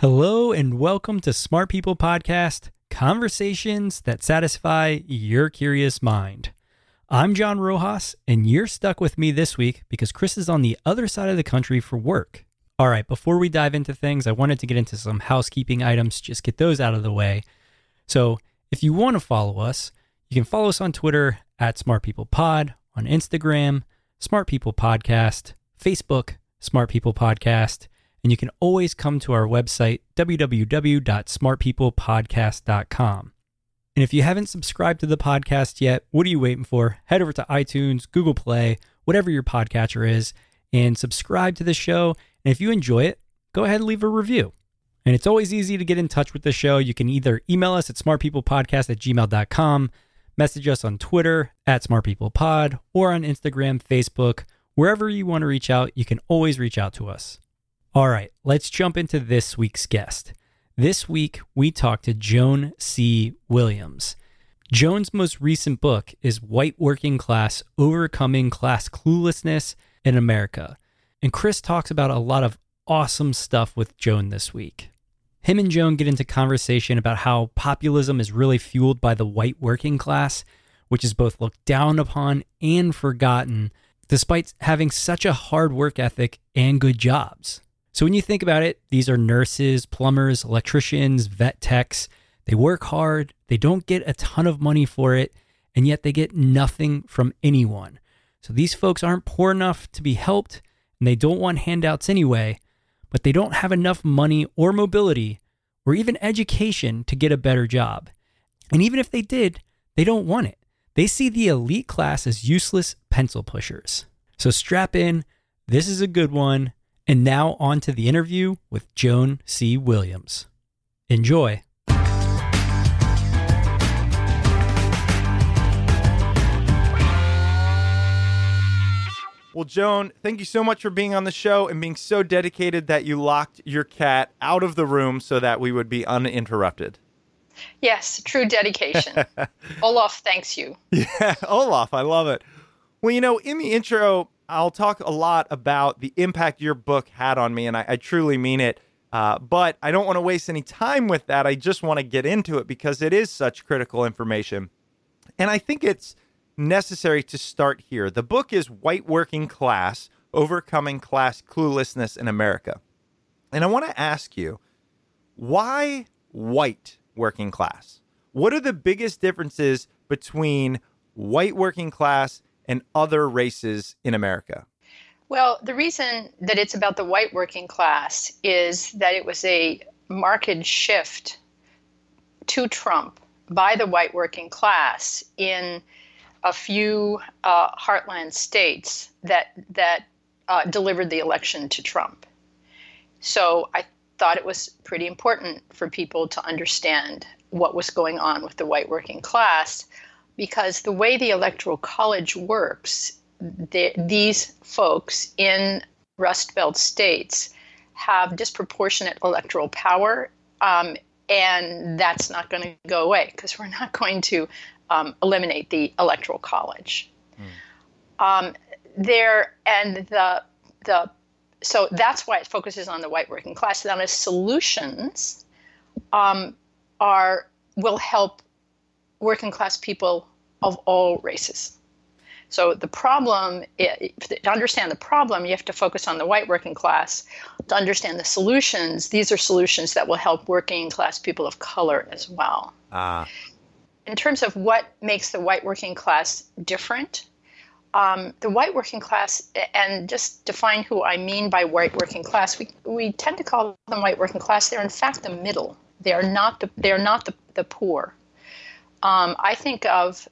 Hello and welcome to Smart People Podcast Conversations that satisfy your curious mind. I'm John Rojas, and you're stuck with me this week because Chris is on the other side of the country for work. All right, before we dive into things, I wanted to get into some housekeeping items, just get those out of the way. So, if you want to follow us, you can follow us on Twitter at Smart People Pod, on Instagram, Smart People Podcast, Facebook, Smart People Podcast and you can always come to our website, www.smartpeoplepodcast.com. And if you haven't subscribed to the podcast yet, what are you waiting for? Head over to iTunes, Google Play, whatever your podcatcher is, and subscribe to the show. And if you enjoy it, go ahead and leave a review. And it's always easy to get in touch with the show. You can either email us at smartpeoplepodcast at gmail.com, message us on Twitter at smartpeoplepod, or on Instagram, Facebook, wherever you want to reach out, you can always reach out to us. All right, let's jump into this week's guest. This week, we talked to Joan C. Williams. Joan's most recent book is White Working Class Overcoming Class Cluelessness in America. And Chris talks about a lot of awesome stuff with Joan this week. Him and Joan get into conversation about how populism is really fueled by the white working class, which is both looked down upon and forgotten, despite having such a hard work ethic and good jobs. So when you think about it, these are nurses, plumbers, electricians, vet techs. They work hard, they don't get a ton of money for it, and yet they get nothing from anyone. So these folks aren't poor enough to be helped, and they don't want handouts anyway, but they don't have enough money or mobility or even education to get a better job. And even if they did, they don't want it. They see the elite class as useless pencil pushers. So strap in. This is a good one. And now on to the interview with Joan C. Williams. Enjoy. Well, Joan, thank you so much for being on the show and being so dedicated that you locked your cat out of the room so that we would be uninterrupted. Yes, true dedication. Olaf thanks you. Yeah, Olaf, I love it. Well, you know, in the intro, I'll talk a lot about the impact your book had on me, and I, I truly mean it. Uh, but I don't want to waste any time with that. I just want to get into it because it is such critical information. And I think it's necessary to start here. The book is White Working Class Overcoming Class Cluelessness in America. And I want to ask you, why white working class? What are the biggest differences between white working class and other races in America? Well, the reason that it's about the white working class is that it was a marked shift to Trump by the white working class in a few uh, heartland states that that uh, delivered the election to Trump. So I thought it was pretty important for people to understand what was going on with the white working class because the way the electoral college works the, these folks in Rust Belt states have disproportionate electoral power, um, and that's not going to go away because we're not going to um, eliminate the electoral college. Mm. Um, there and the the so that's why it focuses on the white working class. Now, the solutions um, are will help working class people of all races. So the problem, to understand the problem, you have to focus on the white working class. To understand the solutions, these are solutions that will help working class people of color as well. Ah. In terms of what makes the white working class different, um, the white working class, and just define who I mean by white working class, we, we tend to call them white working class. They're in fact the middle. They are not the, they are not the, the poor. Um, I think of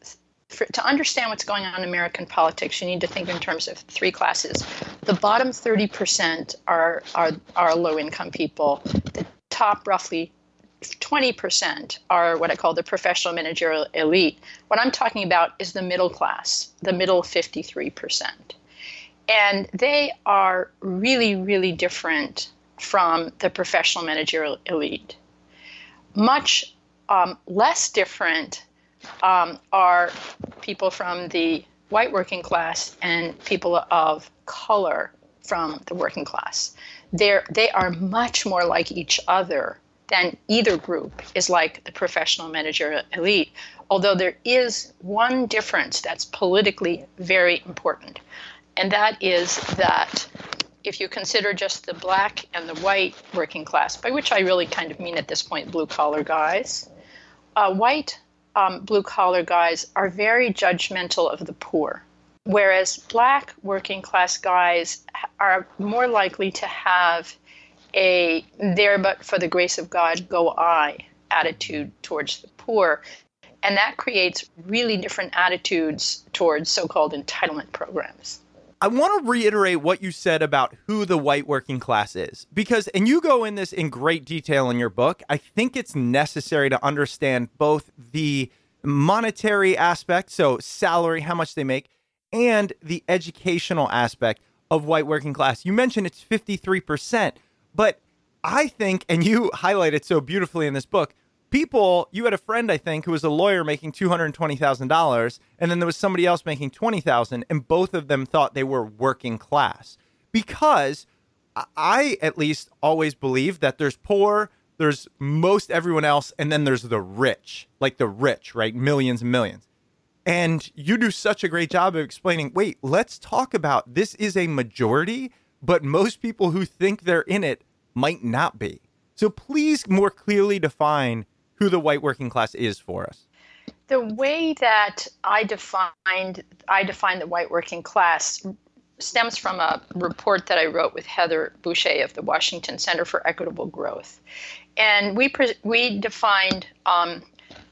for, to understand what's going on in American politics, you need to think in terms of three classes. The bottom 30% are, are, are low income people. The top roughly 20% are what I call the professional managerial elite. What I'm talking about is the middle class, the middle 53%. And they are really, really different from the professional managerial elite. Much um, less different um, are people from the white working class and people of color from the working class. They're, they are much more like each other than either group is like the professional manager elite. Although there is one difference that's politically very important, and that is that if you consider just the black and the white working class, by which I really kind of mean at this point blue collar guys, uh, white um, blue collar guys are very judgmental of the poor, whereas black working class guys are more likely to have a there but for the grace of God go I attitude towards the poor. And that creates really different attitudes towards so called entitlement programs. I want to reiterate what you said about who the white working class is because, and you go in this in great detail in your book. I think it's necessary to understand both the monetary aspect, so salary, how much they make, and the educational aspect of white working class. You mentioned it's 53%, but I think, and you highlight it so beautifully in this book, people you had a friend i think who was a lawyer making $220000 and then there was somebody else making 20000 and both of them thought they were working class. Because i at least always believe that there's poor there's most everyone else and then there's the rich like the rich right? Millions and millions. And you do such a great job of explaining wait let's talk about this is a majority but most people who think they're in it might not be. So please more clearly define who the white working class is for us? The way that I defined I define the white working class stems from a report that I wrote with Heather Boushey of the Washington Center for Equitable Growth, and we pre- we defined um,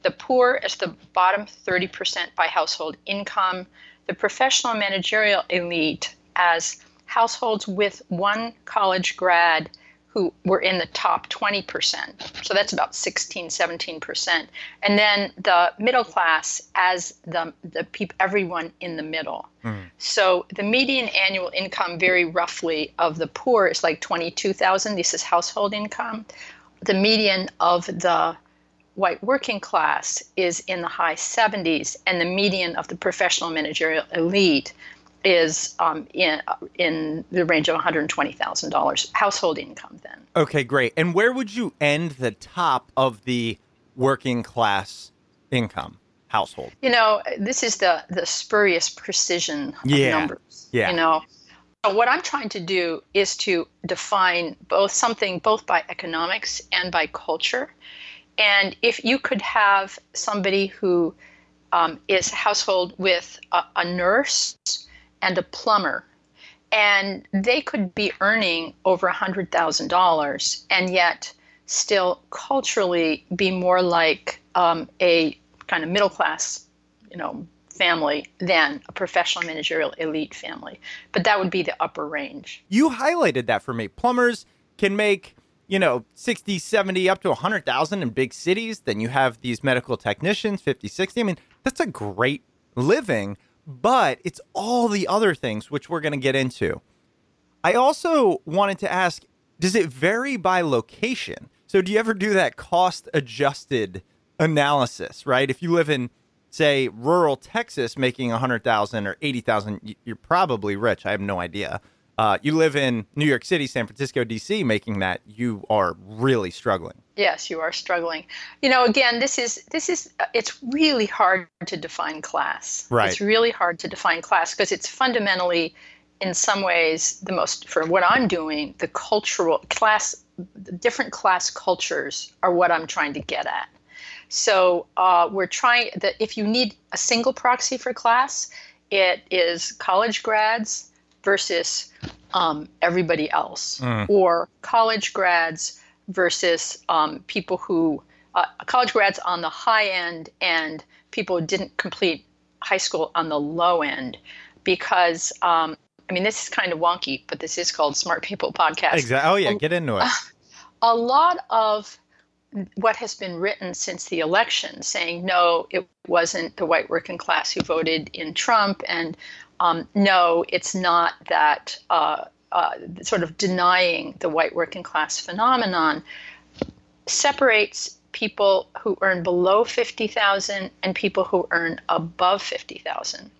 the poor as the bottom 30% by household income, the professional managerial elite as households with one college grad who were in the top 20%. So that's about 16, 17%. And then the middle class as the, the peop, everyone in the middle. Mm. So the median annual income, very roughly, of the poor is like 22,000. This is household income. The median of the white working class is in the high 70s, and the median of the professional managerial elite is um, in in the range of one hundred twenty thousand dollars household income. Then okay, great. And where would you end the top of the working class income household? You know, this is the the spurious precision of yeah. numbers. Yeah. You know, so what I'm trying to do is to define both something both by economics and by culture. And if you could have somebody who um, is a household with a, a nurse and a plumber, and they could be earning over $100,000 and yet still culturally be more like um, a kind of middle class, you know, family than a professional managerial elite family. But that would be the upper range. You highlighted that for me. Plumbers can make, you know, 60, 70 up to 100,000 in big cities. Then you have these medical technicians, 50, 60. I mean, that's a great living, but it's all the other things which we're going to get into. I also wanted to ask does it vary by location? So do you ever do that cost adjusted analysis, right? If you live in say rural Texas making 100,000 or 80,000, you're probably rich. I have no idea. Uh, you live in New York City, San Francisco, DC, making that you are really struggling. Yes, you are struggling. You know, again, this is this is uh, it's really hard to define class. Right. It's really hard to define class because it's fundamentally, in some ways, the most for what I'm doing. The cultural class, different class cultures are what I'm trying to get at. So uh, we're trying that if you need a single proxy for class, it is college grads versus um, everybody else, Mm. or college grads versus um, people who uh, college grads on the high end and people who didn't complete high school on the low end, because um, I mean this is kind of wonky, but this is called Smart People Podcast Exactly. Oh yeah, get into it. a lot of what has been written since the election saying no it wasn't the white working class who voted in trump and um, no it's not that uh, uh, sort of denying the white working class phenomenon separates people who earn below 50000 and people who earn above 50000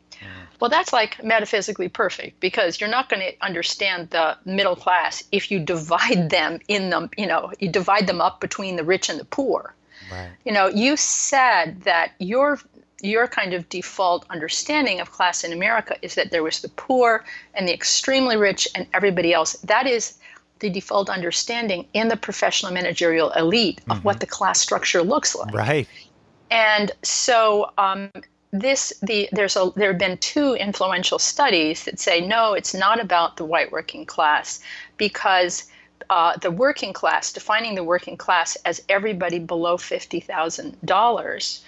well, that's like metaphysically perfect because you're not going to understand the middle class if you divide them in them, you know, you divide them up between the rich and the poor. Right. You know, you said that your your kind of default understanding of class in America is that there was the poor and the extremely rich and everybody else. That is the default understanding in the professional managerial elite of what the class structure looks like. Right. And so um, this the there's a there have been two influential studies that say no, it's not about the white working class because uh, the working class, defining the working class as everybody below fifty thousand um, dollars,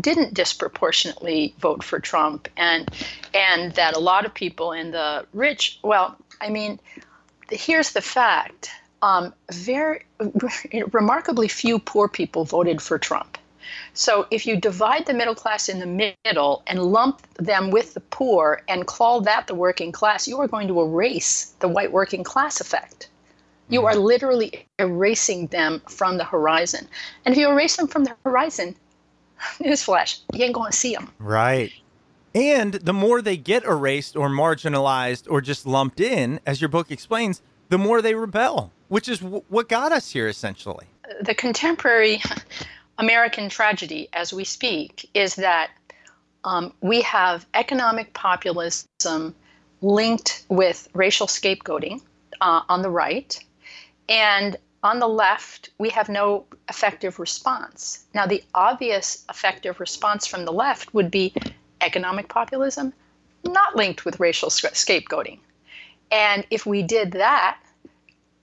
didn't disproportionately vote for Trump, and and that a lot of people in the rich, well, I mean, here's the fact: um, very remarkably few poor people voted for Trump. So if you divide the middle class in the middle and lump them with the poor and call that the working class, you are going to erase the white working class effect. You are literally erasing them from the horizon. And if you erase them from the horizon, newsflash, you ain't going to see them. Right. And the more they get erased or marginalized or just lumped in, as your book explains, the more they rebel, which is w- what got us here essentially. The contemporary American tragedy as we speak is that um, we have economic populism linked with racial scapegoating uh, on the right, and on the left, we have no effective response. Now, the obvious effective response from the left would be economic populism, not linked with racial scapegoating. And if we did that,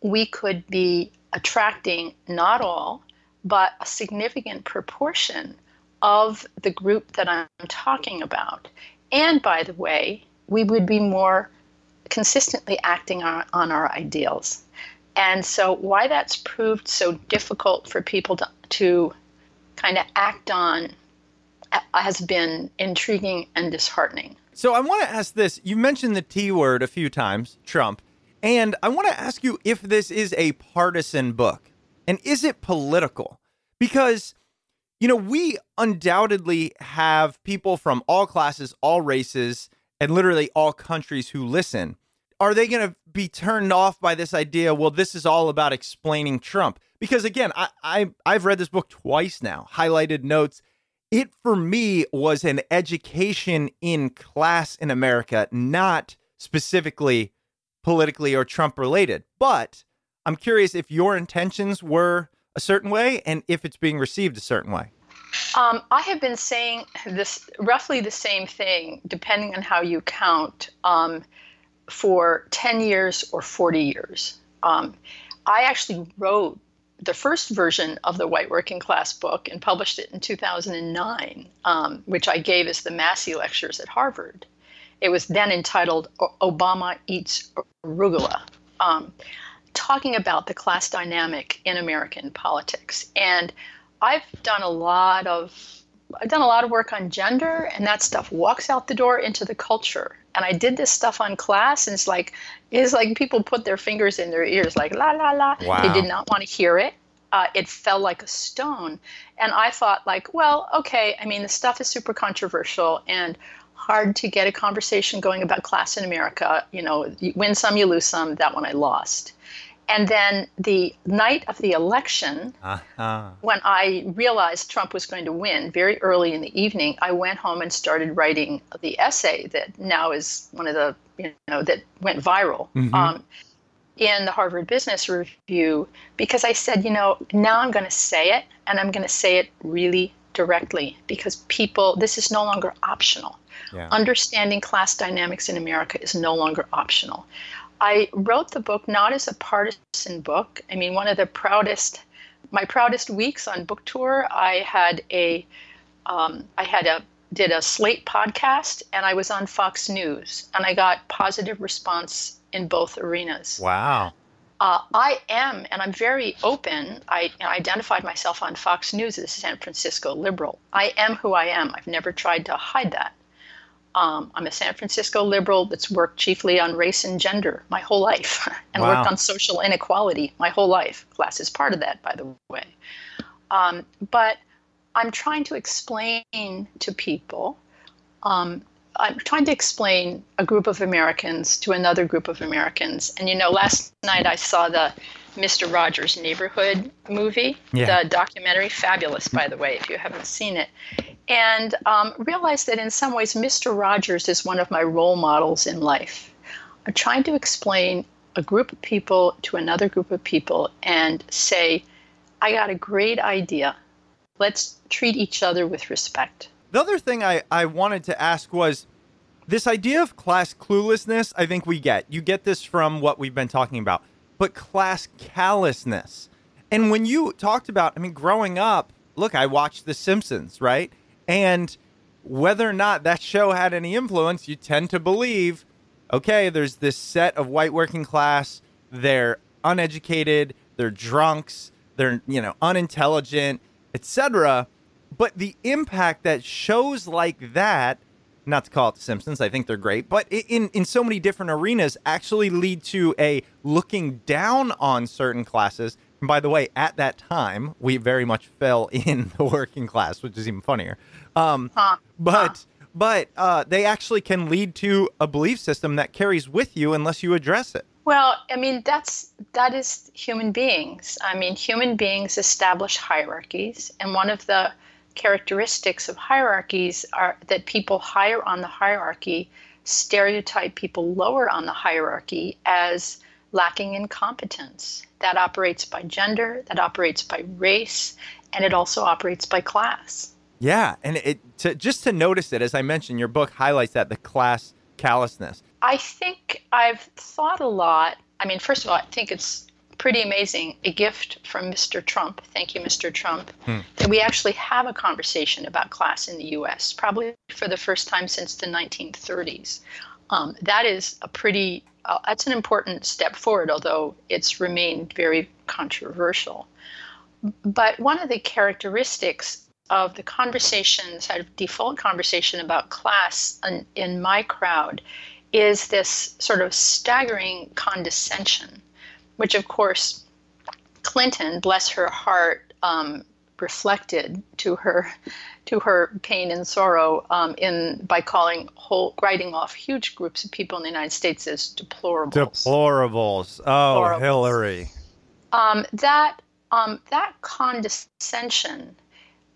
we could be attracting not all, but a significant proportion of the group that I'm talking about. And by the way, we would be more consistently acting on, our ideals. And so, why that's proved so difficult for people to, to kind of act on uh, has been intriguing and disheartening. So, I want to ask this. You mentioned the T word a few times, Trump. And I want to ask you if this is a partisan book and is it political? Because, you know, we undoubtedly have people from all classes, all races, and literally all countries who listen. Are they going to be turned off by this idea? Well, this is all about explaining Trump. Because again, I, I I've read this book twice now, highlighted notes. It for me was an education in class in America, not specifically politically or Trump related. But I'm curious if your intentions were a certain way and if it's being received a certain way. Um, I have been saying this roughly the same thing, depending on how you count, um, for 10 years or 40 years. Um, I actually wrote the first version of the White Working Class book and published it in 2009, um, which I gave as the Massey Lectures at Harvard. It was then entitled Obama Eats Arugula, um, talking about the class dynamic in American politics. And I've done a lot of I've done a lot of work on gender, and that stuff walks out the door into the culture. And I did this stuff on class, and it's like it's like people put their fingers in their ears, like la la la. Wow. They did not want to hear it. Uh, it fell like a stone, and I thought, like, well, okay. I mean, the stuff is super controversial and hard to get a conversation going about class in America. You know, you win some, you lose some. That one I lost. And then the night of the election, uh-huh. when I realized Trump was going to win very early in the evening, I went home and started writing the essay that now is one of the, you know, that went viral mm-hmm. um, in the Harvard Business Review because I said, you know, now I'm going to say it and I'm going to say it really directly because people, this is no longer optional. Yeah. Understanding class dynamics in America is no longer optional. I wrote the book not as a partisan book. I mean, one of the proudest, my proudest weeks on book tour, I had a, um, I had a did a Slate podcast, and I was on Fox News, and I got positive response in both arenas. Wow. Uh, I am, and I'm very open. I identified myself on Fox News as a San Francisco liberal. I am who I am. I've never tried to hide that. Um, I'm a San Francisco liberal that's worked chiefly on race and gender my whole life and wow. worked on social inequality my whole life. Class is part of that, by the way. Um, but I'm trying to explain to people, um, I'm trying to explain a group of Americans to another group of Americans. And you know, last night I saw the Mr. Rogers' Neighborhood movie, yeah. the documentary. Fabulous, by the way, if you haven't seen it. And um, realized that in some ways, Mr. Rogers is one of my role models in life. I'm trying to explain a group of people to another group of people and say, I got a great idea. Let's treat each other with respect. The other thing I, I wanted to ask was this idea of class cluelessness, I think we get. You get this from what we've been talking about but class callousness. And when you talked about, I mean, growing up, look, I watched The Simpsons, right? And whether or not that show had any influence, you tend to believe, okay, there's this set of white working class, they're uneducated, they're drunks, they're, you know, unintelligent, etc. But the impact that shows like that not to call it The Simpsons, I think they're great, but in in so many different arenas actually lead to a looking down on certain classes. And by the way, at that time, we very much fell in the working class, which is even funnier. Um, huh. But huh. but uh, they actually can lead to a belief system that carries with you unless you address it. Well, I mean that's that is human beings. I mean, human beings establish hierarchies, and one of the characteristics of hierarchies are that people higher on the hierarchy stereotype people lower on the hierarchy as lacking in competence. That operates by gender, that operates by race, and it also operates by class. Yeah, and it to, just to notice it, as I mentioned, your book highlights that the class callousness. I think I've thought a lot. I mean, first of all, I think it's pretty amazing a gift from Mr. Trump. Thank you, Mr. Trump. Hmm. That we actually have a conversation about class in the U.S. Probably for the first time since the 1930s. Um, that is a pretty uh, that's an important step forward, although it's remained very controversial. But one of the characteristics of the conversation, sort of default conversation about class in, in my crowd, is this sort of staggering condescension which of course Clinton, bless her heart, um, reflected to her to her pain and sorrow um, in by calling whole writing off huge groups of people in the United States as deplorables. Deplorables. Oh, deplorables. Hillary. Um, that um, that condescension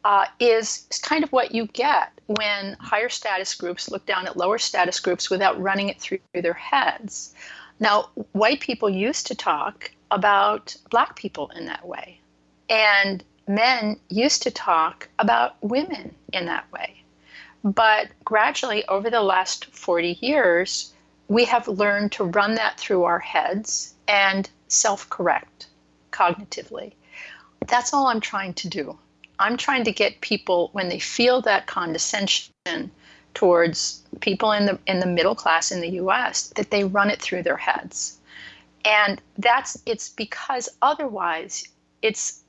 uh, is kind of what you get when higher status groups look down at lower status groups without running it through their heads. Now, white people used to talk about black people in that way, and men used to talk about women in that way. But gradually, over the last 40 years, we have learned to run that through our heads and self correct cognitively. That's all I'm trying to do. I'm trying to get people when they feel that condescension towards people in the in the middle class in the US that they run it through their heads. And that's it's because otherwise it's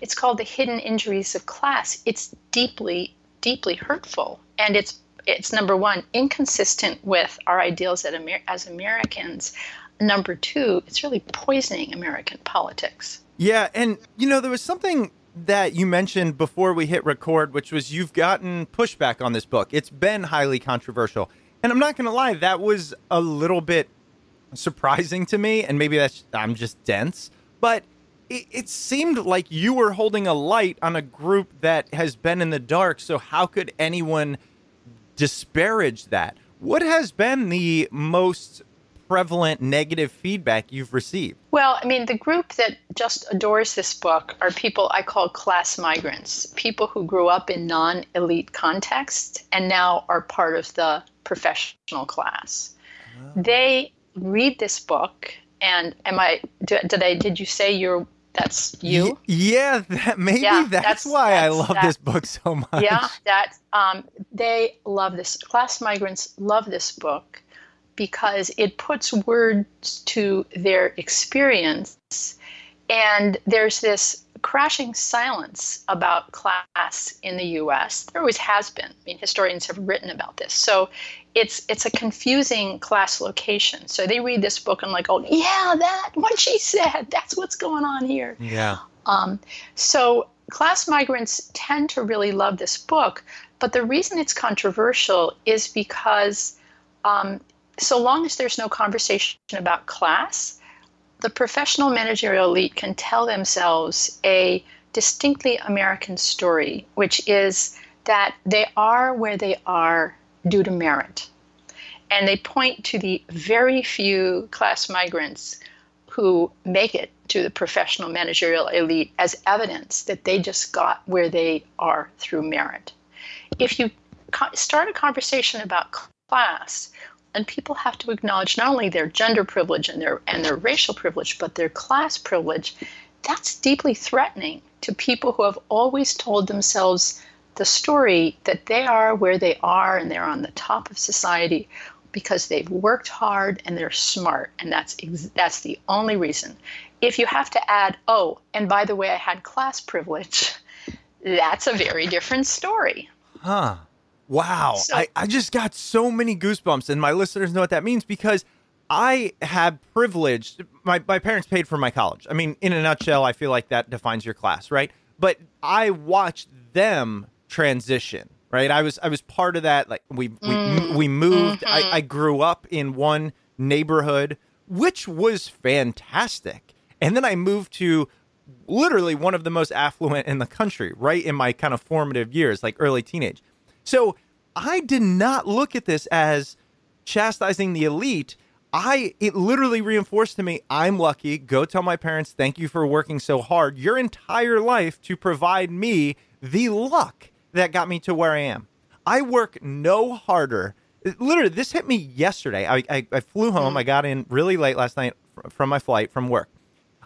it's called the hidden injuries of class. It's deeply deeply hurtful and it's it's number one inconsistent with our ideals as Americans. Number two, it's really poisoning American politics. Yeah, and you know there was something that you mentioned before we hit record, which was you've gotten pushback on this book. It's been highly controversial. And I'm not going to lie, that was a little bit surprising to me. And maybe that's, I'm just dense. But it, it seemed like you were holding a light on a group that has been in the dark. So how could anyone disparage that? What has been the most prevalent negative feedback you've received? Well, I mean, the group that just adores this book are people I call class migrants, people who grew up in non elite contexts and now are part of the professional class. Oh. They read this book, and am I, did I, did you say you're that's you. Yeah, that, maybe yeah, that's, that's, why that's, I love that, this book so much. Yeah, that um, they love this. Class migrants love this book because it puts words to their experience. And there's this crashing silence about class in the US. There always has been. I mean, historians have written about this. So it's it's a confusing class location. So they read this book and like, oh yeah, that what she said, that's what's going on here. Yeah. Um, so class migrants tend to really love this book, but the reason it's controversial is because um, so long as there's no conversation about class, the professional managerial elite can tell themselves a distinctly American story, which is that they are where they are due to merit. And they point to the very few class migrants who make it to the professional managerial elite as evidence that they just got where they are through merit. If you start a conversation about class and people have to acknowledge not only their gender privilege and their and their racial privilege but their class privilege. That's deeply threatening to people who have always told themselves the story that they are where they are and they're on the top of society because they've worked hard and they're smart. And that's that's the only reason. If you have to add oh and by the way i had class privilege that's a very different story. Huh Wow. So, I, I just got so many goosebumps, and my listeners know what that means because I had privilege. My, my parents paid for my college. I mean, in a nutshell, I feel like that defines your class, right? But I watched them transition, right? I was I was part of that. Like we we, mm, we moved. Mm-hmm. I, I grew up in one neighborhood, which was fantastic, and then I moved to literally one of the most affluent in the country, right in my kind of formative years, like early teenage. So I did not look at this as chastising the elite. I it literally reinforced to me, I'm lucky. Go tell my parents, thank you for working so hard your entire life to provide me the luck that got me to where I am. I work no harder. Literally, this hit me yesterday. I, I, I flew home. Mm-hmm. I got in really late last night from my flight from work.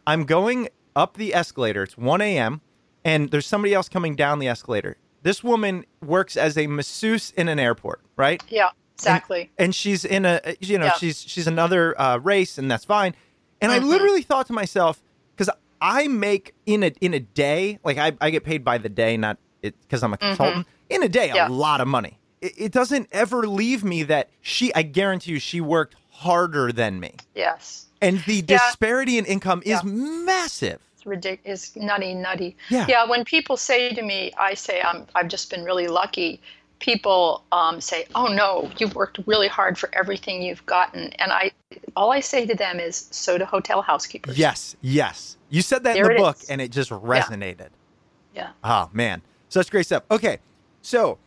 I'm going up the escalator. It's 1 a.m. and there's somebody else coming down the escalator. This woman works as a masseuse in an airport, right? Yeah, exactly. And, and she's in a, you know, yeah. she's she's another uh, race, and that's fine. And mm-hmm. I literally thought to myself, because I make in a in a day, like I, I get paid by the day, not because I'm a mm-hmm. consultant. Mm-hmm. In a day, yeah. a lot of money. It, it doesn't ever leave me that she. I guarantee you, she worked harder than me. Yes. And the yeah. disparity in income is massive ridiculous, is nutty, nutty. Yeah. yeah. When people say to me, I say I'm, I've just been really lucky. People um, say, "Oh no, you've worked really hard for everything you've gotten," and I, all I say to them is, "So do hotel housekeepers." Yes, yes. You said that there in the book, is. and it just resonated. Yeah. Oh man. such great stuff. Okay. So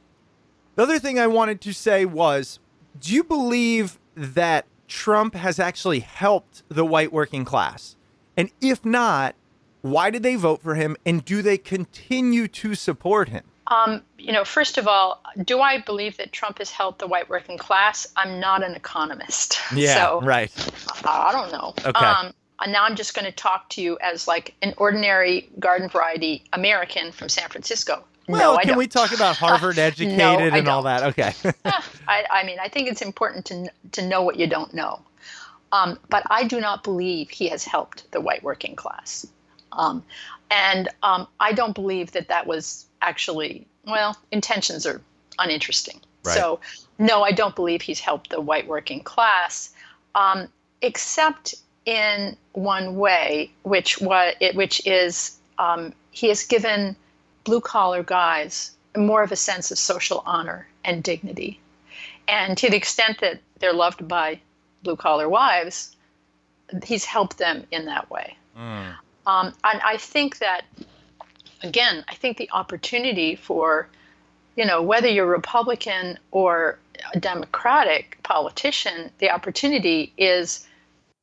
the other thing I wanted to say was do you believe that Trump has actually helped the white working class? And if not, why did they vote for him and do they continue to support him? Um, you know, first of all, do I believe that Trump has helped the white working class? I'm not an economist. Yeah, so right. I, I don't know. Okay. Um, and now I'm just going to talk to you as like an ordinary garden variety American from San Francisco. Well, no, can we talk about Harvard educated No, and all that? Okay. I, I mean, I think it's important to to know what you don't know. Um, but I do not believe he has helped the white working class, um, and um, I don't believe that that was actually well. Intentions are uninteresting. Right. So, no, I don't believe he's helped the white working class, um, except in one way, which was which is um, he has given blue collar guys more of a sense of social honor and dignity. And to the extent that they're loved by blue collar wives, he's helped them in that way. Um, and I think that, again, I think the opportunity for, you know, whether you're Republican or a Democratic politician, the opportunity is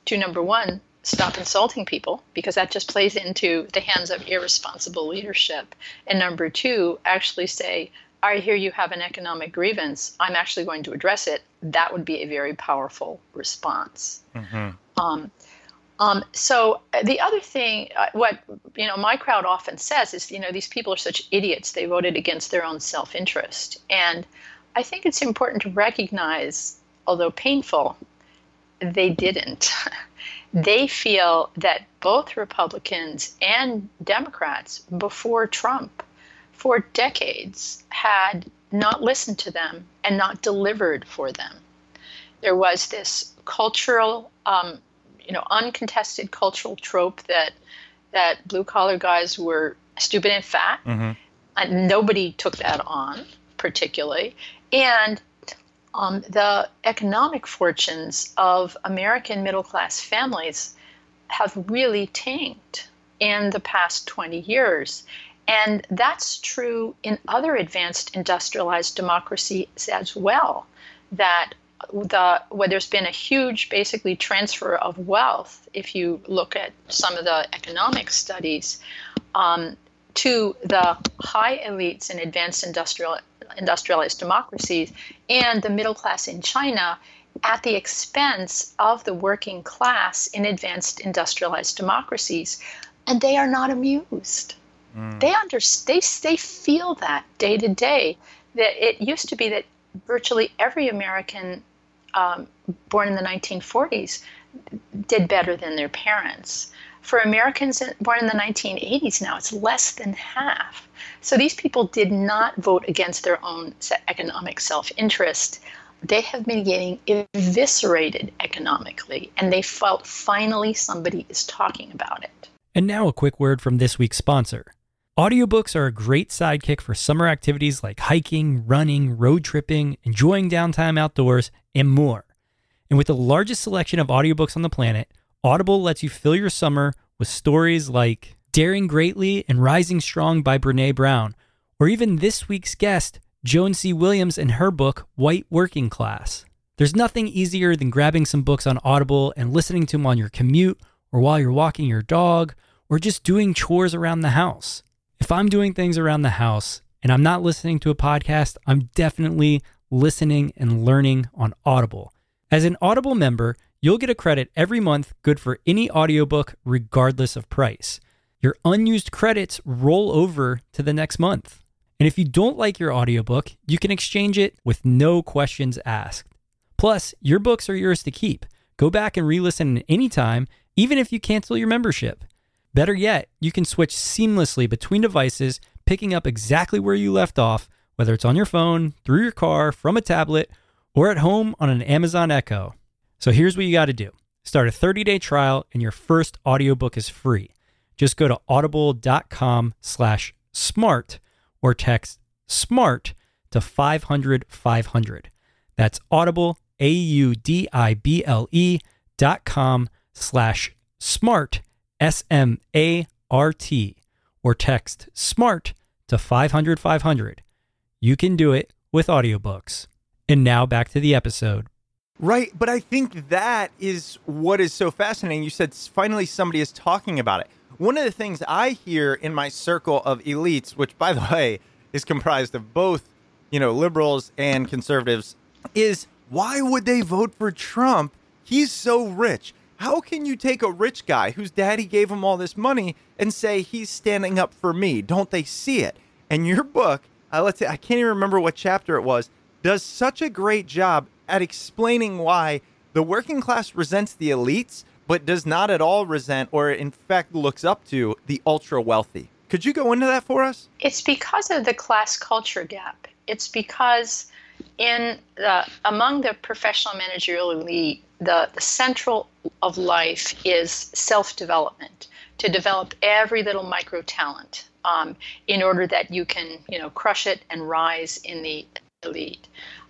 to number one, stop insulting people because that just plays into the hands of irresponsible leadership. And number two, actually say, I hear you have an economic grievance. I'm actually going to address it. That would be a very powerful response. Um, um, so uh, the other thing, uh, what you know, my crowd often says is, you know, these people are such idiots. They voted against their own self-interest, and I think it's important to recognize, although painful, they didn't. they feel that both Republicans and Democrats before Trump, for decades, had not listened to them and not delivered for them. There was this cultural, um, you know, uncontested cultural trope that that blue collar guys were stupid and fat, and nobody took that on particularly, and um, the economic fortunes of American middle class families have really tanked in the past 20 years. And that's true in other advanced industrialized democracies as well. That the where there's been a huge basically transfer of wealth, if you look at some of the economic studies, um, to the high elites in advanced industrial industrialized democracies and the middle class in China at the expense of the working class in advanced industrialized democracies. And they are not amused. They under they, they feel that day to day. That it used to be that virtually every american um, born in the 1940s did better than their parents for Americans born in the 1980s now, it's less than half. So these people did not vote against their own economic self interest. They have been getting eviscerated economically, and they felt finally somebody is talking about it. And now a quick word from this week's sponsor. Audiobooks are a great sidekick for summer activities like hiking, running, road tripping, enjoying downtime outdoors, and more. And with the largest selection of audiobooks on the planet, Audible lets you fill your summer with stories like Daring Greatly and Rising Strong by Brene Brown, or even this week's guest, Joan C. Williams, and her book, White Working Class. There's nothing easier than grabbing some books on Audible and listening to them on your commute, or while you're walking your dog, or just doing chores around the house. If I'm doing things around the house and I'm not listening to a podcast, I'm definitely listening and learning on Audible. As an Audible member, you'll get a credit every month good for any audiobook regardless of price. Your unused credits roll over to the next month. And if you don't like your audiobook, you can exchange it with no questions asked. Plus, your books are yours to keep. Go back and re-listen anytime, even if you cancel your membership. Better yet, you can switch seamlessly between devices, picking up exactly where you left off, whether it's on your phone, through your car, from a tablet, or at home on an Amazon Echo. So here's what you got to do. Start a 30-day trial and your first audiobook is free. Just go to audible.com slash smart or text SMART to 500 500. That's audible, A-U-D-I-B-L-E E dot com slash smart, S-M-A-R-T, or text SMART to 500 500. You can do it with audiobooks. And now back to the episode. Right, but I think that is what is so fascinating. You said finally somebody is talking about it. One of the things I hear in my circle of elites, which by the way is comprised of both, you know, liberals and conservatives, is why would they vote for Trump? He's so rich. How can you take a rich guy whose daddy gave him all this money and say he's standing up for me? Don't they see it? And your book, uh, let's say, I can't even remember what chapter it was, does such a great job at explaining why the working class resents the elites, but does not at all resent or, in fact, looks up to the ultra wealthy. Could you go into that for us? It's because of the class culture gap. It's because in the, among the professional managerial elite, the, the central of life is self-development to develop every little micro talent um, in order that you can you know crush it and rise in the elite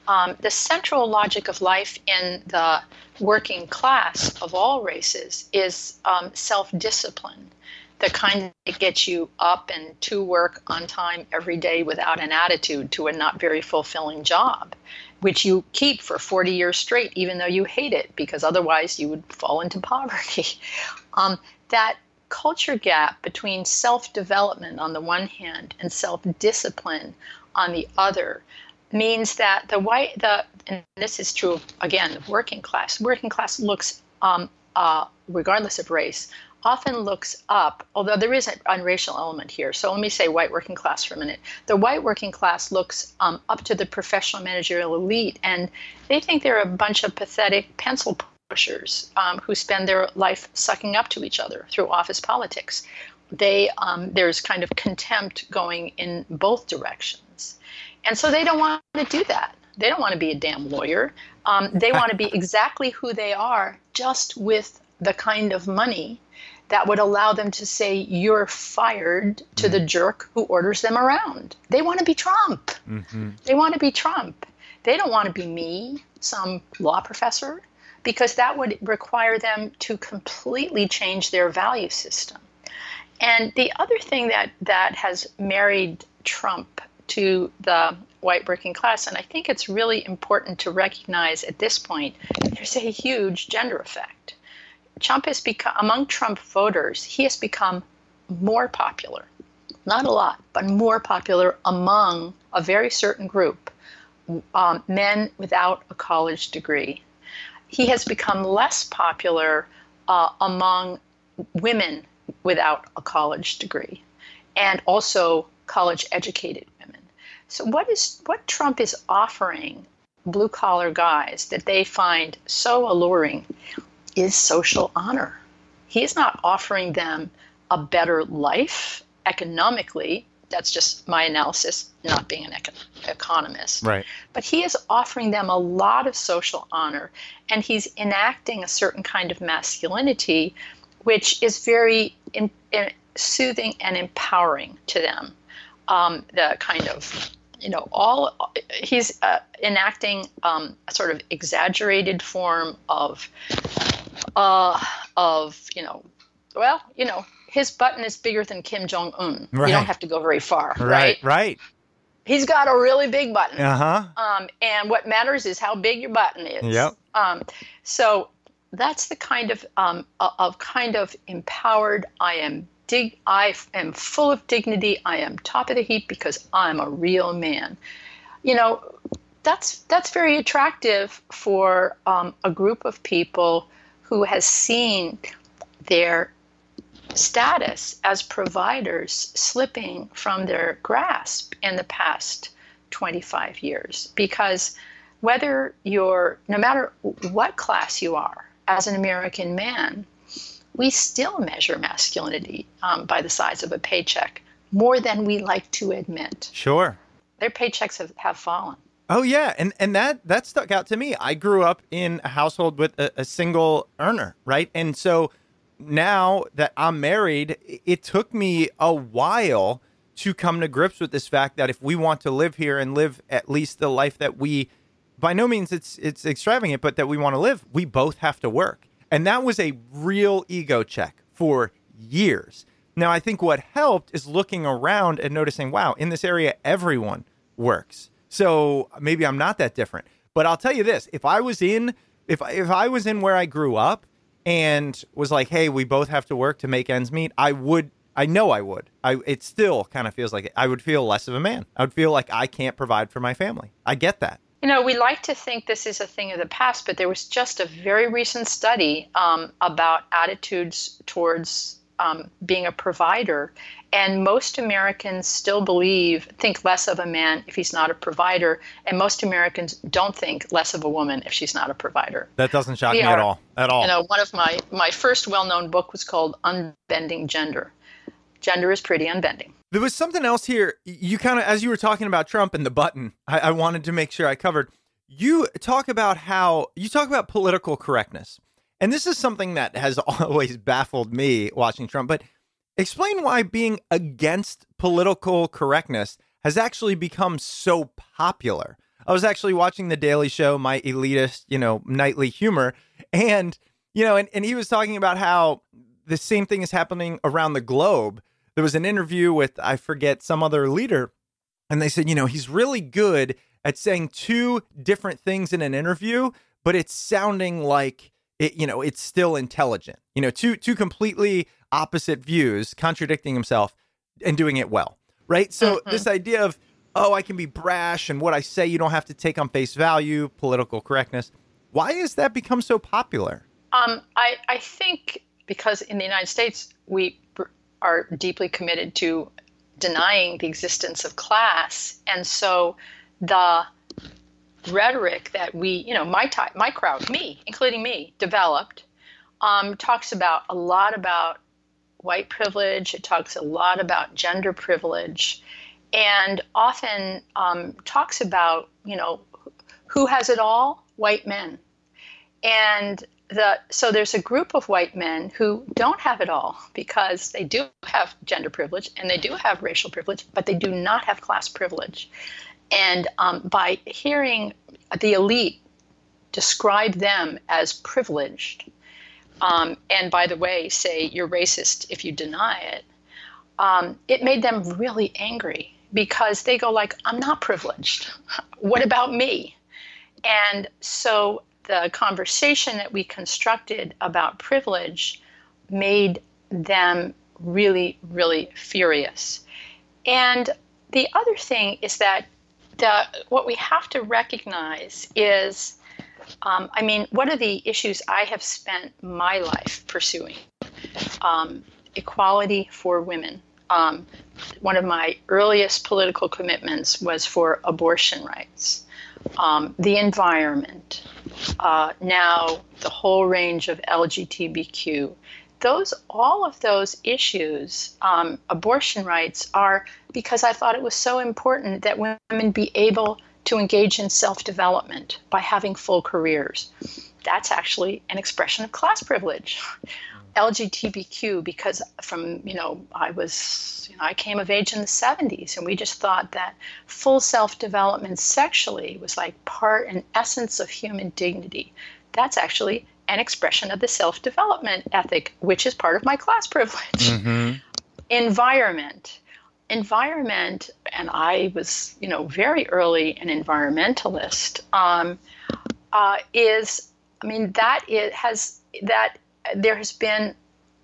um, the central logic of life in the working class of all races is um, self-discipline the kind that gets you up and to work on time every day without an attitude to a not very fulfilling job which you keep for 40 years straight, even though you hate it, because otherwise you would fall into poverty. Um, that culture gap between self development on the one hand and self discipline on the other means that the white, the, and this is true again, the working class, working class looks, um, uh, regardless of race, often looks up, although there is a, racial element here. So let me say white working class for a minute. The white working class looks um, up to the professional managerial elite, and they think they're a bunch of pathetic pencil pushers um, who spend their life sucking up to each other through office politics. They um, there's kind of contempt going in both directions, and so they don't want to do that. They don't want to be a damn lawyer. Um, they want to be exactly who they are, just with the kind of money that would allow them to say you're fired to mm the jerk who orders them around. They want to be Trump. Mm-hmm. They want to be Trump. They don't want to be me, some law professor, because that would require them to completely change their value system. And the other thing that, that has married Trump to the white working class, and I think it's really important to recognize at this point, there's a huge gender effect. Trump has become, among Trump voters, he has become more popular. Not a lot, but more popular among a very certain group, um, men without a college degree. He has become less popular uh, among women without a college degree and also college educated women. So what is what Trump is offering blue collar guys that they find so alluring is social honor. He is not offering them a better life economically. That's just my analysis, not being an econ- economist. Right. But he is offering them a lot of social honor, and he's enacting a certain kind of masculinity, which is very in, in, soothing and empowering to them. Um, the kind of you know all he's uh, enacting um, a sort of exaggerated form of uh, of you know, well, you know, his button is bigger than Kim Jong Un. Right. You don't have to go very far, right? Right. right. He's got a really big button. Uh huh. Um, and what matters is how big your button is. Yep. Um, so that's the kind of um, of kind of empowered. I am dig. I am full of dignity. I am top of the heap because I'm a real man. You know, that's that's very attractive for um, a group of people who has seen their status as providers slipping from their grasp in the past 25 years. Because whether you're, no matter what class you are as an American man, we still measure masculinity um, by the size of a paycheck more than we like to admit. Sure. Their paychecks have, have fallen. Oh yeah, and and that that stuck out to me. I grew up in a household with a, a, single earner, right? And so now that I'm married, it took me a while to come to grips with this fact that if we want to live here and live at least the life that we by no means it's it's extravagant, but that we want to live, we both have to work. And that was a real ego check for years Now, I think what helped is looking around and noticing, wow, in this area, everyone works. So maybe I'm not that different. But I'll tell you this: if I was in, if if I was in where I grew up and was like, hey, we both have to work to make ends meet, I would. I know I would. I it still kind of feels like it. I would feel less of a man. I would feel like I can't provide for my family. I get that. You know, we like to think this is a thing of the past, but there was just a very recent study um, about attitudes towards um, being a provider. And most Americans still believe, think less of a man if he's not a provider. And most Americans don't think less of a woman if she's not a provider. That doesn't shock We me at all. At all. You know, one of my, my first well known book was called Unbending Gender. Gender is pretty unbending. There was something else here. You kind of, as you were talking about Trump and the button, I, I wanted to make sure I covered. You talk about how you talk about political correctness. And this is something that has always baffled me watching Trump. But explain why being against political correctness has actually become so popular. I was actually watching The Daily Show, my elitist, you know, nightly humor. And, you know, and, and he was talking about how the same thing is happening around the globe. There was an interview with, I forget, some other leader, and they said, you know, he's really good at saying two different things in an interview, but it's sounding like it, you know, it's still intelligent. You know, two two completely opposite views, contradicting himself and doing it well. Right? So this idea of, oh, I can be brash and what I say you don't have to take on face value, political correctness. Why has that become so popular? Um, I, I think because in the United States, we are deeply committed to denying the existence of class. And so the rhetoric that we, you know, my type, my crowd, me, including me, developed, um, talks about a lot about white privilege. It talks a lot about gender privilege, and often um, talks about, you know, who has it all? White men. And the so there's a group of white men who don't have it all because they do have gender privilege and they do have racial privilege, but they do not have class privilege. And um, by hearing the elite describe them as privileged, um, and by the way, say you're racist if you deny it, um, it made them really angry because they go like, "I'm not privileged. what about me?" And so the conversation that we constructed about privilege made them really, really furious. And the other thing is that what we have to recognize is, um, I mean, what are the issues I have spent my life pursuing? Um, equality for women. Um, one of my earliest political commitments was for abortion rights, um, the environment, uh, now the whole range of LGBTQ. Those, all of those issues, um, abortion rights, are because I thought it was so important that women be able to engage in self development by having full careers. That's actually an expression of class privilege. LGBTQ because from you know I was you know I came of age in the 70s and we just thought that full self-development sexually was like part and essence of human dignity. That's actually an expression of the self-development ethic, which is part of my class privilege. Environment. Environment, and I was, you know, very early an environmentalist, um, uh, is, I mean, that it has, that there has been,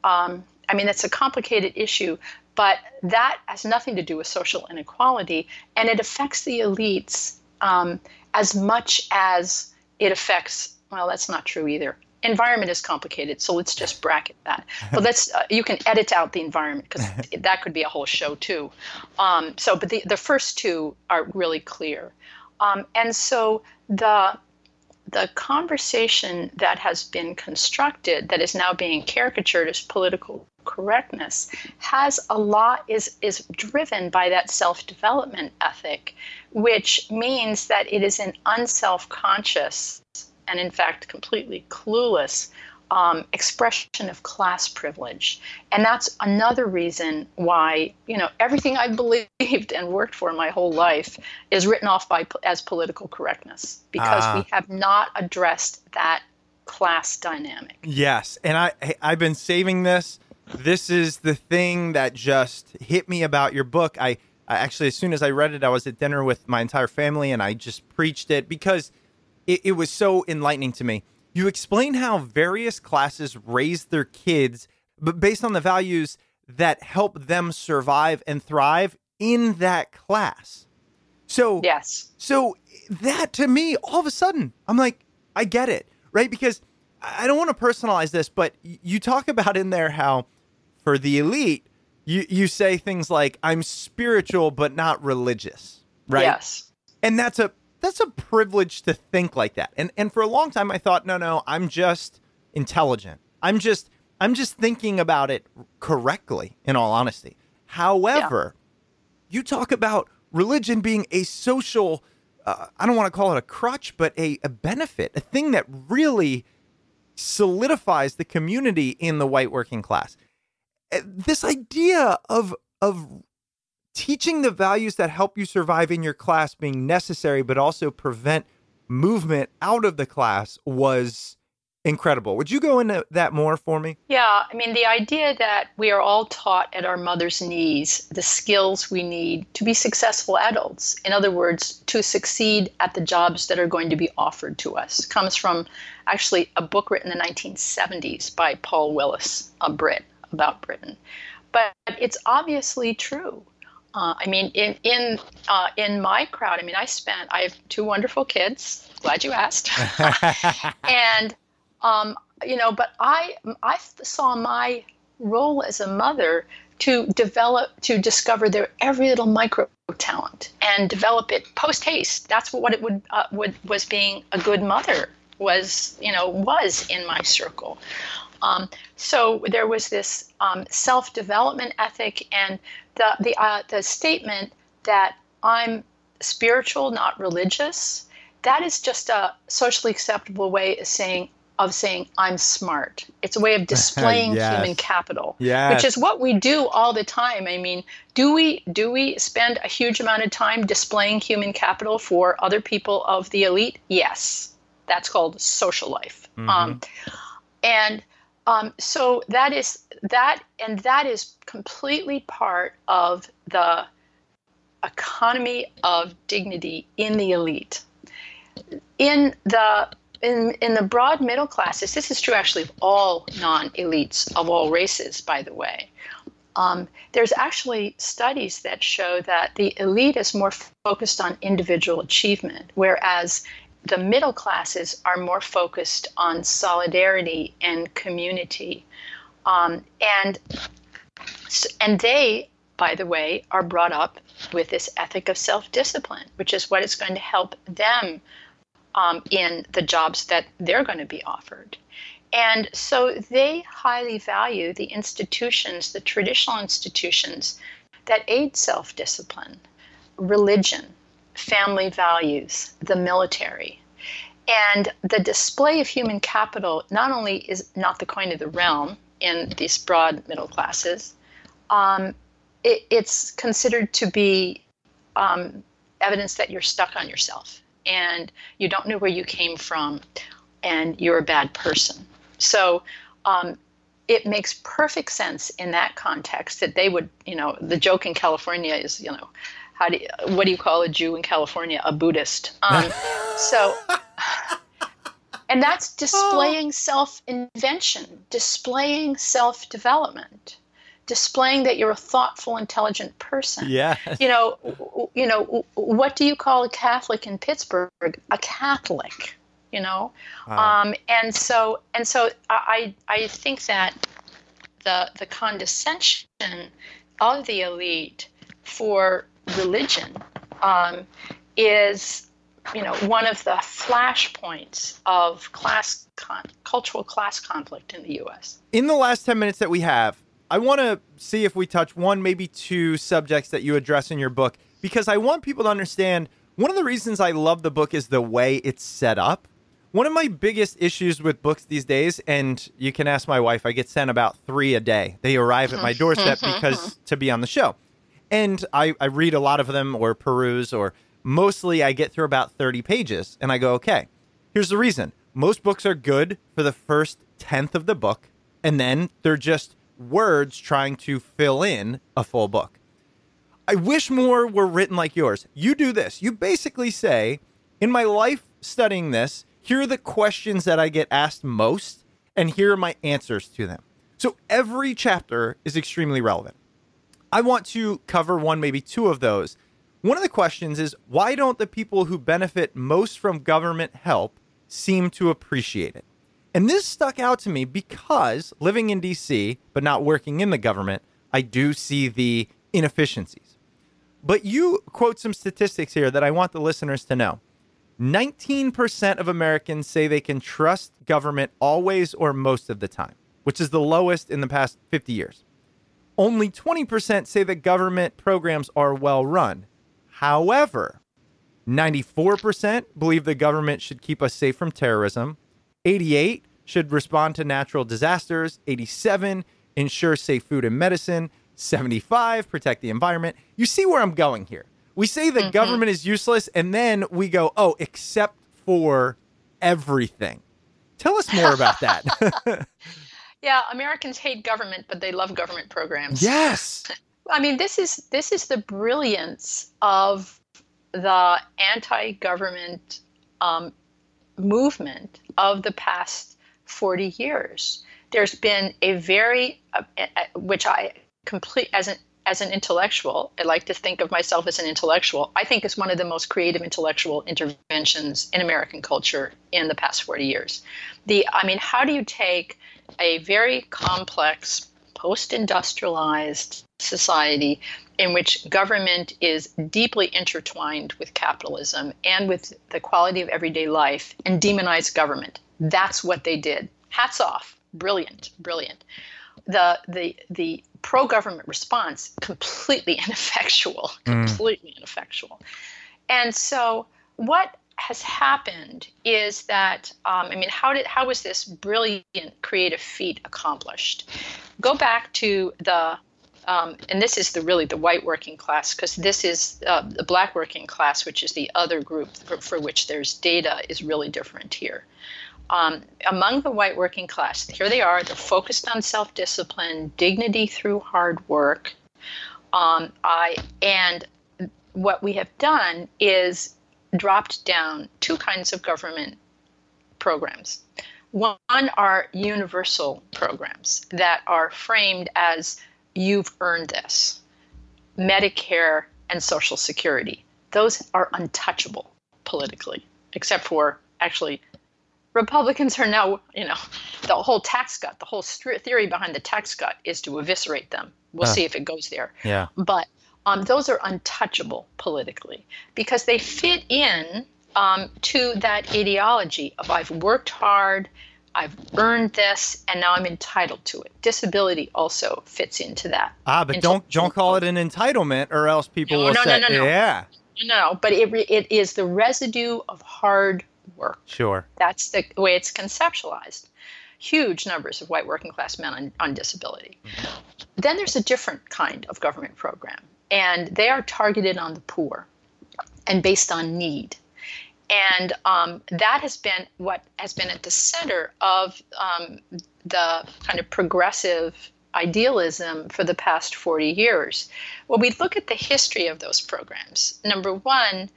um, I mean, it's a complicated issue, but that has nothing to do with social inequality, and it affects the elites um, as much as it affects, well, that's not true either. Environment is complicated, so let's just bracket that. But let's uh, you can edit out the environment because that could be a whole show too. Um, so, but the the first two are really clear, um, and so the the conversation that has been constructed that is now being caricatured as political correctness has a lot is is driven by that self-development ethic which means that it is an unself-conscious and in fact completely clueless um, expression of class privilege and that's another reason why you know everything i've believed and worked for my whole life is written off by as political correctness because Ah. we have not addressed that class dynamic Yes, and I I- I've been saving this this is the thing that just hit me about your book. I, I actually, as soon as I read it, I was at dinner with my entire family and I just preached it because it, it was so enlightening to me. You explain how various classes raise their kids, but based on the values that help them survive and thrive in that class. So, Yes. so that to me, all of a sudden, I'm like, I get it, right? Because I don't want to personalize this, but you talk about in there how for the elite, you, you say things like, I'm spiritual but not religious, right? Yes. And that's a that's a privilege to think like that. And and for a long time I thought, no, no, I'm just intelligent. I'm just I'm just thinking about it correctly, in all honesty. However, you talk about religion being a social uh, I don't want to call it a crutch, but a, a benefit, a thing that really solidifies the community in the white working class. Uh, This idea of of teaching the values that help you survive in your class being necessary, but also prevent movement out of the class was incredible. Would you go into that more for me? Yeah, I mean, the idea that we are all taught at our mother's knees the skills we need to be successful adults, in other words, to succeed at the jobs that are going to be offered to us, comes from actually a book written in the 1970s by Paul Willis, a Brit, about Britain. But it's obviously true. Uh, I mean, in in uh, in my crowd, I mean, I spent. I have two wonderful kids. Glad you asked. and um, you know, but I I saw my role as a mother to develop to discover their every little micro talent and develop it post haste. That's what it would uh, would was being a good mother was you know was in my circle. Um, so there was this um, self development ethic and the the uh, the statement that I'm spiritual, not religious. That is just a socially acceptable way of saying of saying I'm smart. It's a way of displaying Yes. human capital, Yes. which is what we do all the time. I mean, do we do we spend a huge amount of time displaying human capital for other people of the elite? Yes, that's called social life. Um, and um, so that is that, and that is completely part of the economy of dignity in the elite. In the in, in the broad middle classes, this is true actually of all non-elites of all races, by the way. Um, there's actually studies that show that the elite is more focused on individual achievement, whereas the middle classes are more focused on solidarity and community. Um, and and they, by the way, are brought up with this ethic of self-discipline, which is what is going to help them um, in the jobs that they're going to be offered. And so they highly value the institutions, the traditional institutions that aid self discipline, religion, family values, the military. And the display of human capital not only is not the coin of the realm in these broad middle classes, um, it, it's considered to be um, evidence that you're stuck on yourself and you don't know where you came from and you're a bad person. So um, it makes perfect sense in that context that they would, you know, the joke in California is, you know, how do you, what do you call a Jew in California? A Buddhist. Um, so, and that's displaying self invention, displaying self development, displaying that you're a thoughtful, intelligent person Yeah. you know, you know, what do you call a Catholic in Pittsburgh? A Catholic, you know, um, and so and so I I think that the the condescension of the elite for religion um, is you know one of the flashpoints of class con- cultural class conflict in the U.S. in the last 10 minutes that we have, I want to see if we touch one, maybe two subjects that you address in your book, because I want people to understand one of the reasons I love the book is the way it's set up. One of my biggest issues with books these days, and you can ask my wife, I get sent about three a day. They arrive at my doorstep because to be on the show. And I, I read a lot of them or peruse, or mostly I get through about 30 pages and I go, okay, here's the reason. Most books are good for the first tenth of the book, and then they're just words trying to fill in a full book. I wish more were written like yours. You do this. You basically say, in my life studying this, here are the questions that I get asked most, and here are my answers to them. So every chapter is extremely relevant. I want to cover one, maybe two of those. One of the questions is why don't the people who benefit most from government help seem to appreciate it? And this stuck out to me because living in DC, but not working in the government, I do see the inefficiencies. But you quote some statistics here that I want the listeners to know. 19% of Americans say they can trust government always or most of the time, which is the lowest in the past 50 years. Only 20% say that government programs are well run. However, 94% believe the government should keep us safe from terrorism. 88 should respond to natural disasters. 87 ensure safe food and medicine. 75 protect the environment. You see where I'm going here. We say the Mm-hmm. government is useless and then we go, "Oh, except for everything." Tell us more about that. Yeah, Americans hate government, but they love government programs. yes. I mean, this is this is the brilliance of the anti-government um, movement of the past 40 years. There's been a very, uh, uh, which I complete as an as an intellectual, I like to think of myself as an intellectual. I think it's one of the most creative intellectual interventions in American culture in the past 40 years. The, I mean, how do you take a very complex, post-industrialized society in which government is deeply intertwined with capitalism and with the quality of everyday life and demonize government. That's what they did. Hats off. Brilliant, brilliant. The the the pro-government response completely ineffectual, mm. completely ineffectual. And so what has happened is that um, I mean, how did how was this brilliant creative feat accomplished? Go back to the um, and this is the really the white working class because this is uh, the black working class, which is the other group for, for which there's data is really different here. Um, among the white working class, here they are. They're focused on self-discipline, dignity through hard work. Um, I and what we have done is dropped down two kinds of government programs. One are universal programs that are framed as you've earned this Medicare and Social Security. Those are untouchable politically, except for actually Republicans are now, you know, the whole tax cut, the whole theory behind the tax cut is to eviscerate them. We'll Huh. see if it goes there. Yeah. But um, those are untouchable politically because they fit in um, to that ideology of I've worked hard, I've earned this, and now I'm entitled to it. Disability also fits into that. Ah, but don't don't call it an entitlement, or else people No, will no, no, say, no, no. "Yeah, No, but it, it is the residue of hard work. sure." That's the way it's conceptualized. Huge numbers of white working class men on, on disability. Then there's a different kind of government program, and they are targeted on the poor and based on need. And um, that has been what has been at the center of um, the kind of progressive idealism for the past 40 years. When we look at the history of those programs, number one,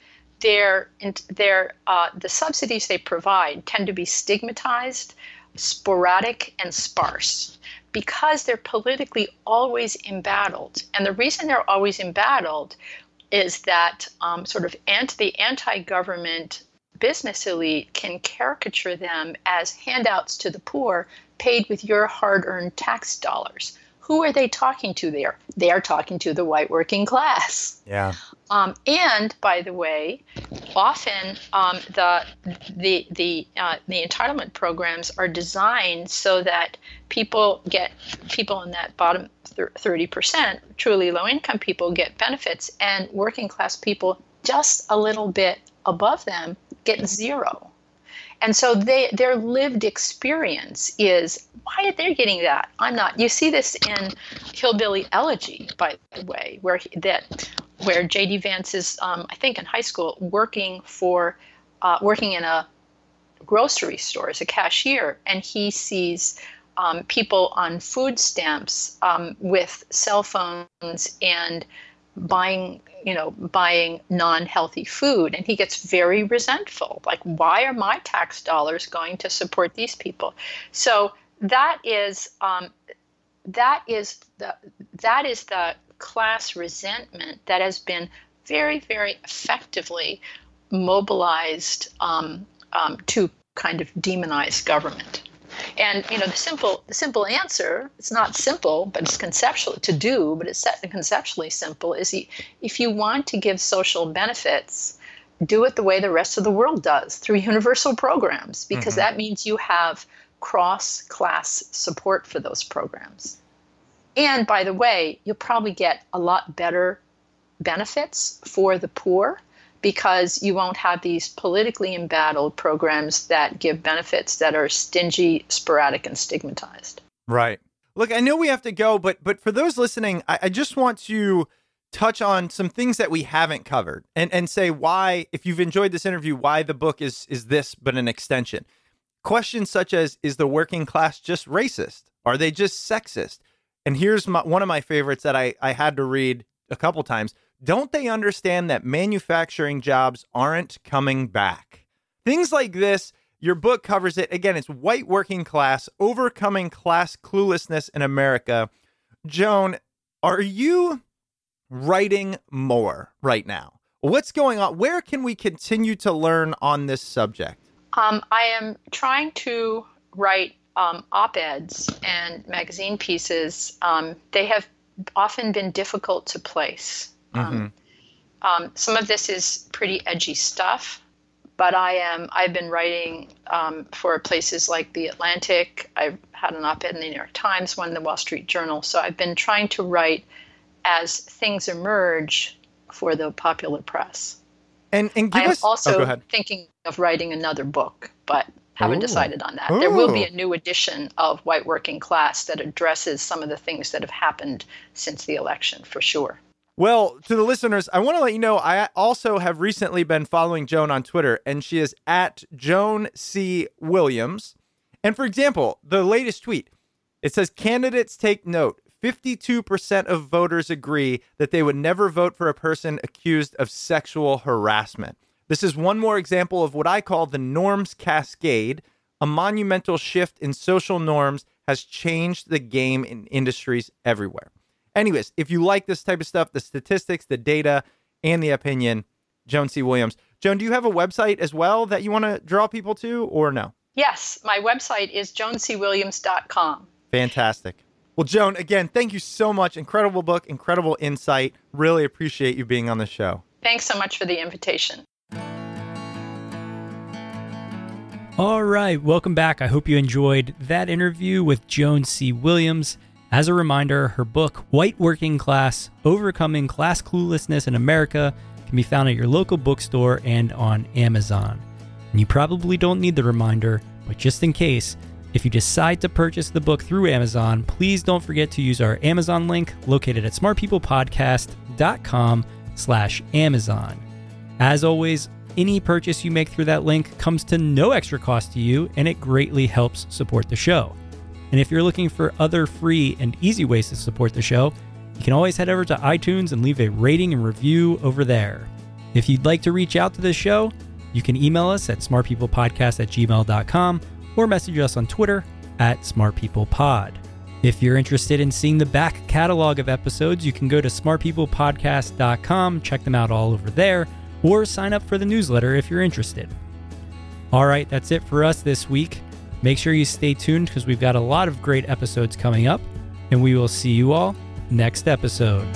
uh, the subsidies they provide tend to be stigmatized, sporadic, and sparse because they're politically always embattled. And the reason they're always embattled is that um, sort of anti, the anti-government business elite can caricature them as handouts to the poor paid with your hard-earned tax dollars. Who are they talking to there? They are talking to the white working class. Yeah. Um, and by the way, often um, the the the uh, the entitlement programs are designed so that people get people in that bottom thirty percent, truly low income people, get benefits, and working class people just a little bit above them get zero. And so they, their lived experience is why are they getting that? I'm not. You see this in Hillbilly Elegy, by the way, where he, that where J.D. Vance is, um, I think, in high school, working for uh, working in a grocery store as a cashier, and he sees um, people on food stamps um, with cell phones and buying you know buying non-healthy food and he gets very resentful like why are my tax dollars going to support these people so that is um, that is the that is the class resentment that has been very very effectively mobilized um, um, to kind of demonize government and you know the simple the simple answer it's not simple but it's conceptual to do but it's conceptually simple is if you want to give social benefits do it the way the rest of the world does through universal programs because mm-hmm. that means you have cross class support for those programs and by the way you'll probably get a lot better benefits for the poor because you won't have these politically embattled programs that give benefits that are stingy, sporadic, and stigmatized. Right. Look, I know we have to go, but but for those listening, I, I just want to touch on some things that we haven't covered and and say why, if you've enjoyed this interview, why the book is is this but an extension. Questions such as is the working class just racist? Are they just sexist? And here's my, one of my favorites that I, I had to read a couple times. Don't they understand that manufacturing jobs aren't coming back? Things like this, your book covers it. Again, it's white working class, overcoming class cluelessness in America. Joan, are you writing more right now? What's going on? Where can we continue to learn on this subject? Um, I am trying to write um, op eds and magazine pieces. Um, they have often been difficult to place. Um, mm-hmm. Um, some of this is pretty edgy stuff, but I am I've been writing um, for places like the Atlantic. I've had an op-ed in the New York Times, one in the Wall Street Journal. So I've been trying to write as things emerge for the popular press. And and give I'm us, also oh, thinking of writing another book, but haven't Ooh. decided on that. Ooh. There will be a new edition of White Working Class that addresses some of the things that have happened since the election, for sure. Well, to the listeners, I want to let you know I also have recently been following Joan on Twitter, and she is at Joan C. Williams. And for example, the latest tweet it says candidates take note 52% of voters agree that they would never vote for a person accused of sexual harassment. This is one more example of what I call the norms cascade. A monumental shift in social norms has changed the game in industries everywhere. Anyways, if you like this type of stuff, the statistics, the data, and the opinion, Joan C. Williams. Joan, do you have a website as well that you want to draw people to or no? Yes, my website is joancwilliams.com. Fantastic. Well, Joan, again, thank you so much. Incredible book, incredible insight. Really appreciate you being on the show. Thanks so much for the invitation. All right, welcome back. I hope you enjoyed that interview with Joan C. Williams. As a reminder, her book, White Working Class Overcoming Class Cluelessness in America, can be found at your local bookstore and on Amazon. And you probably don't need the reminder, but just in case, if you decide to purchase the book through Amazon, please don't forget to use our Amazon link located at smartpeoplepodcast.com slash Amazon. As always, any purchase you make through that link comes to no extra cost to you, and it greatly helps support the show. And if you're looking for other free and easy ways to support the show, you can always head over to iTunes and leave a rating and review over there. If you'd like to reach out to the show, you can email us at smartpeoplepodcast at gmail.com or message us on Twitter at smartpeoplepod. If you're interested in seeing the back catalog of episodes, you can go to smartpeoplepodcast.com, check them out all over there, or sign up for the newsletter if you're interested. All right, that's it for us this week. Make sure you stay tuned because we've got a lot of great episodes coming up, and we will see you all next episode.